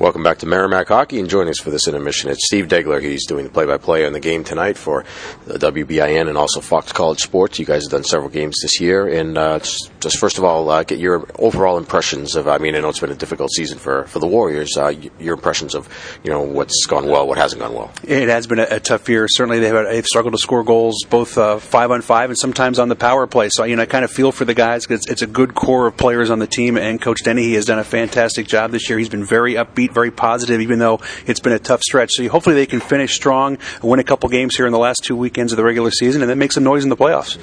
Welcome back to Merrimack Hockey, and joining us for this intermission, it's Steve Degler. He's doing the play-by-play on the game tonight for the WBIN and also Fox College Sports. You guys have done several games this year, and uh, just, first of all, uh, get your overall impressions of. I mean, I know it's been a difficult season for, for the Warriors. Uh, your impressions of you know what's gone well, what hasn't gone well. It has been a, a tough year. Certainly, they've, they've, struggled to score goals, both uh, five on five and sometimes on the power play. So you know, I kind of feel for the guys because it's, it's a good core of players on the team, and Coach Dennehy he has done a fantastic job this year. He's been very upbeat, very positive even though it's been a tough stretch. So hopefully they can finish strong, win a couple games here in the last two weekends of the regular season, and then make some noise in the playoffs.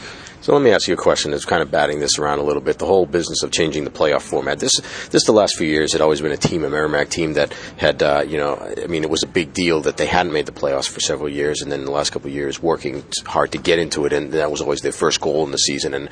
So let me ask you a question that's kind of batting this around a little bit. The whole business of changing the playoff format. This, this the last few years had always been a team, a Merrimack team that had, uh, you know, I mean, it was a big deal that they hadn't made the playoffs for several years, and then the last couple of years working hard to get into it, and that was always their first goal in the season. And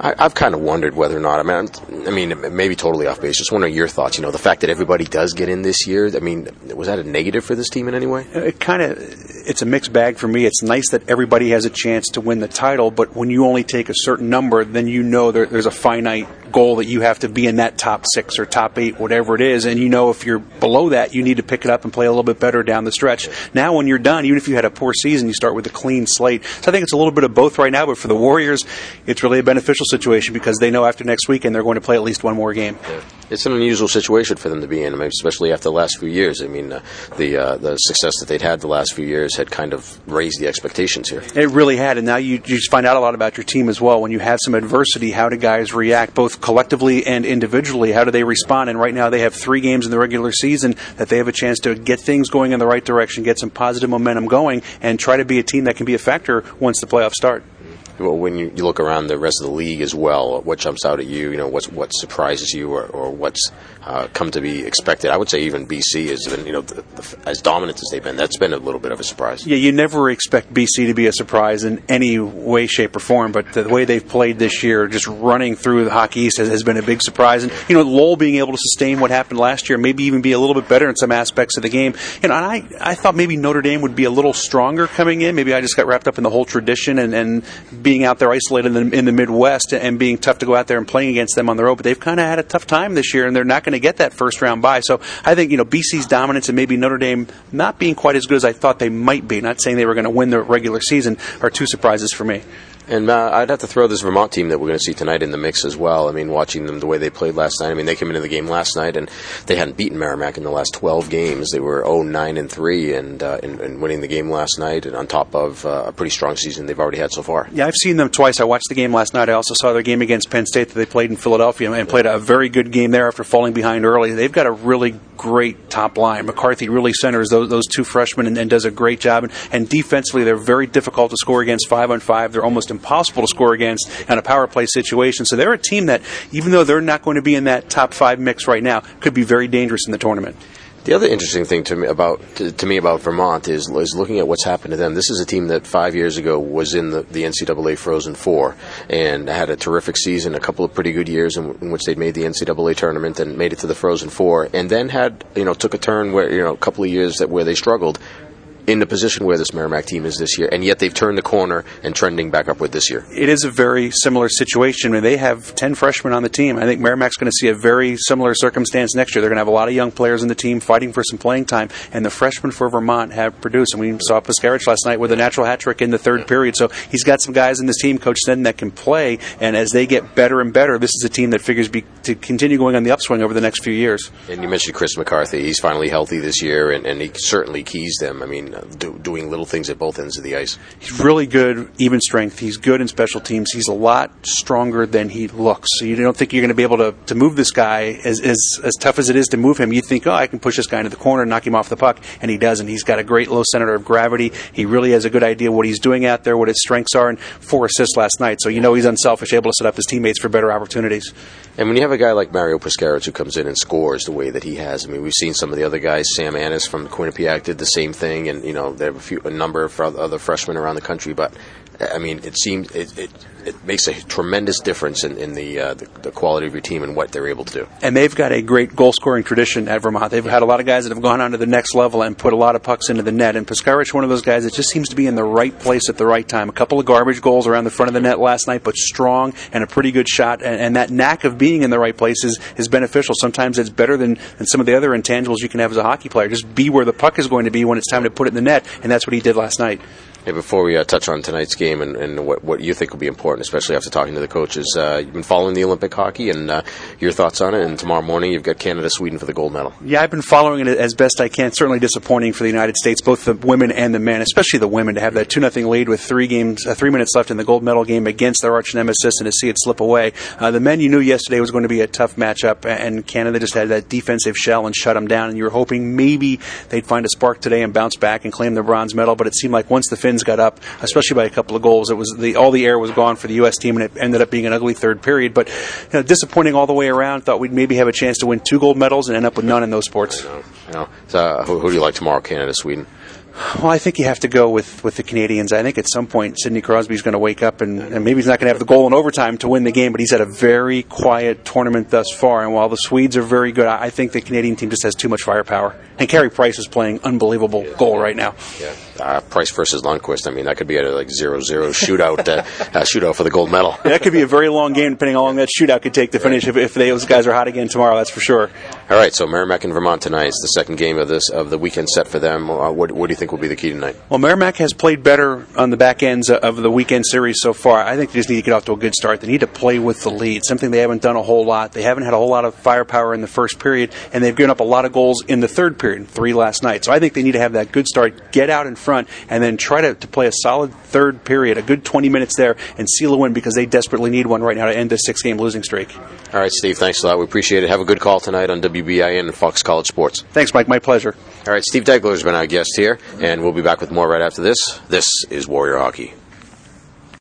I, have kind of wondered whether or not. I mean, I mean, maybe totally off base. Just wondering your thoughts. You know, the fact that everybody does get in this year. I mean, was that a negative for this team in any way? It kind of, it's a mixed bag for me. It's nice that everybody has a chance to win the title, but when you only take a certain number, then you know there, there's a finite goal that you have to be in that top six or top eight, whatever it is. And you know if you're below that, you need to pick it up and play a little bit better down the stretch. Now, when you're done, even if you had a poor season, you start with a clean slate. So I think it's a little bit of both right now. But for the Warriors, it's really a beneficial situation because they know after next weekend they're going to play at least one more game. Yeah. It's an unusual situation for them to be in, especially after the last few years. I mean, uh, the uh, the success that they'd had the last few years had kind of raised the expectations here. It really had, and now you, you just find out a lot about your team as well. When you have some adversity, how do guys react, both collectively and individually, how do they respond? And right now they have three games in the regular season that they have a chance to get things going in the right direction, get some positive momentum going, and try to be a team that can be a factor once the playoffs start well, when you, you, look around the rest of the league as well, what jumps out at you? You know, what's what surprises you, or, or what's uh, come to be expected? I would say even BC has been, you know, the, the, as dominant as they've been. That's been a little bit of a surprise. Yeah, you never expect BC to be a surprise in any way, shape, or form. But the way they've played this year, just running through the Hockey East, has, has been a big surprise. And you know, Lowell being able to sustain what happened last year, maybe even be a little bit better in some aspects of the game. You know, and I I thought maybe Notre Dame would be a little stronger coming in. Maybe I just got wrapped up in the whole tradition and, and being out there isolated in the, in the Midwest and being tough to go out there and playing against them on the road. But they've kind of had a tough time this year, and they're not going to get that first round bye. So I think you know BC's dominance and maybe Notre Dame not being quite as good as I thought they might be. Not saying they were going to win the regular season are two surprises for me. And uh, I'd have to throw this Vermont team that we're going to see tonight in the mix as well. I mean, watching them the way they played last night. I mean, they came into the game last night and they hadn't beaten Merrimack in the last 12 games. They were 0 9 and 3 and, uh, winning the game last night, and on top of uh, a pretty strong season they've already had so far. Yeah, I've seen them twice. I watched the game last night. I also saw their game against Penn State that they played in Philadelphia and played a very good game there after falling behind early. They've got a really great top line. McCarthy really centers those, those two freshmen and, and does a great job. And, and defensively, they're very difficult to score against five on five. They're almost impossible to score against in a power play situation. So they're a team that, even though they're not going to be in that top five mix right now, could be very dangerous in the tournament. The other interesting thing to me about to, to, me about Vermont is is looking at what's happened to them. This is a team that five years ago was in the, the NCAA Frozen Four and had a terrific season, a couple of pretty good years in, in which they'd made the NCAA tournament and made it to the Frozen Four, and then had you know took a turn where you know a couple of years that where they struggled in the position where this Merrimack team is this year, and yet they've turned the corner and trending back upward this year. It is a very similar situation. I mean, they have 10 freshmen on the team. I think Merrimack's going to see a very similar circumstance next year. They're going to have a lot of young players in the team fighting for some playing time, and the freshmen for Vermont have produced. And we saw Puskarich last night with a natural hat trick in the third period. So he's got some guys in this team, Coach Sneddon, that can play, and as they get better and better, this is a team that figures be, to continue going on the upswing over the next few years. And you mentioned Chris McCarthy. He's finally healthy this year, and, and he certainly keys them. I mean, do, doing little things at both ends of the ice. He's really good, even strength. He's good in special teams. He's a lot stronger than he looks. So you don't think you're going to be able to, to move this guy as, as, as tough as it is to move him. You think, oh, I can push this guy into the corner and knock him off the puck, and he doesn't. He's got a great low center of gravity. He really has a good idea what he's doing out there, what his strengths are, and four assists last night. So you know he's unselfish, able to set up his teammates for better opportunities. And when you have a guy like Mario Puskarich who comes in and scores the way that he has, I mean, we've seen some of the other guys. Sam Anas from Quinnipiac did the same thing, and you know there have a few a number of other freshmen around the country. But I mean, it seems it, it, it makes a tremendous difference in, in the, uh, the, the quality of your team and what they're able to do. And they've got a great goal scoring tradition at Vermont. They've had a lot of guys that have gone on to the next level and put a lot of pucks into the net. And Puskarich, one of those guys that just seems to be in the right place at the right time. A couple of garbage goals around the front of the net last night, but strong and a pretty good shot. And, and that knack of being in the right places is, is beneficial. Sometimes it's better than, than some of the other intangibles you can have as a hockey player. Just be where the puck is going to be when it's time to put it in the net, and that's what he did last night. Before we uh, touch on tonight's game and, and what, what, you think will be important, especially after talking to the coaches, uh, you've been following the Olympic hockey and uh, your thoughts on it. And tomorrow morning, you've got Canada Sweden for the gold medal. Yeah, I've been following it as best I can. Certainly disappointing for the United States, both the women and the men, especially the women, to have that two nothing lead with three games, uh, three minutes left in the gold medal game against their arch nemesis, and to see it slip away. Uh, the men, you knew yesterday was going to be a tough matchup, and Canada just had that defensive shell and shut them down. And you were hoping maybe they'd find a spark today and bounce back and claim the bronze medal, but it seemed like once the Finns got up, especially by a couple of goals. It was the all the air was gone for the U.S. team, and it ended up being an ugly third period. But you know, disappointing all the way around. Thought we'd maybe have a chance to win two gold medals and end up with none in those sports. I know. I know. So, uh, who, who do you like tomorrow? Canada, Sweden. Well, I think you have to go with, with the Canadians. I think at some point Sidney Crosby's going to wake up and, and maybe he's not going to have the goal in overtime to win the game, but he's had a very quiet tournament thus far. And while the Swedes are very good, I think the Canadian team just has too much firepower. And Carey Price is playing unbelievable yeah. goal right now. Yeah, uh, Price versus Lundqvist. I mean, that could be a like zero zero shootout uh, uh, shootout for the gold medal. Yeah, that could be a very long game, depending on how long that shootout could take to finish. If, if those guys are hot again tomorrow, that's for sure. All right, so Merrimack and Vermont tonight is the second game of this of the weekend set for them. Uh, what, what do you think will be the key tonight? Well, Merrimack has played better on the back ends of the weekend series so far. I think they just need to get off to a good start. They need to play with the lead, something they haven't done a whole lot. They haven't had a whole lot of firepower in the first period, and they've given up a lot of goals in the third period, three last night. So I think they need to have that good start, get out in front, and then try to, to play a solid third period, a good 20 minutes there, and seal a win because they desperately need one right now to end this six game losing streak. All right, Steve, thanks a lot. We appreciate it. Have a good call tonight on WBIN and Fox College Sports. Thanks, Mike. My pleasure. All right, Steve Degler has been our guest here, and we'll be back with more right after this. This is Warrior Hockey.